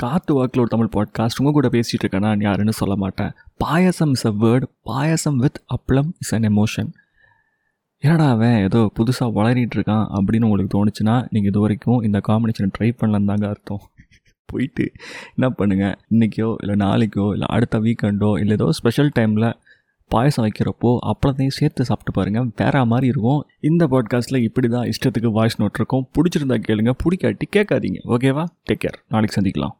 காத்து வாக்கில் ஒரு தமிழ் பாட்காஸ்ட் உங்கள் கூட பேசிகிட்டு இருக்கேன் நான் யாருன்னு சொல்ல மாட்டேன். Payasam is a word payasam with appalam is an emotion ஏடா அவன் ஏதோ புதுசாக வளரிட்டு இருக்கான் அப்படின்னு உங்களுக்கு தோணுச்சுன்னா நீங்கள் இது வரைக்கும் இந்த காம்பினேஷனை ட்ரை பண்ணலன்னு தாங்க அர்த்தம். போயிட்டு என்ன பண்ணுங்கள் இன்றைக்கோ இல்லை நாளைக்கோ இல்லை அடுத்த வீக்கெண்டோ இல்லை ஏதோ ஸ்பெஷல் டைமில் பாயசம் வைக்கிறப்போ அப்பளத்தையும் சேர்த்து சாப்பிட்டு பாருங்கள் வேற மாதிரி இருக்கும். இந்த பாட்காஸ்ட்டில் இப்படி தான் இஷ்டத்துக்கு வாய்ஸ் நோட் இருக்கும். பிடிச்சிருந்தா கேளுங்க. பிடிக்காட்டி கேட்காதீங்க. ஓகேவா டேக் கேர் நாளைக்கு சந்திக்கலாம்.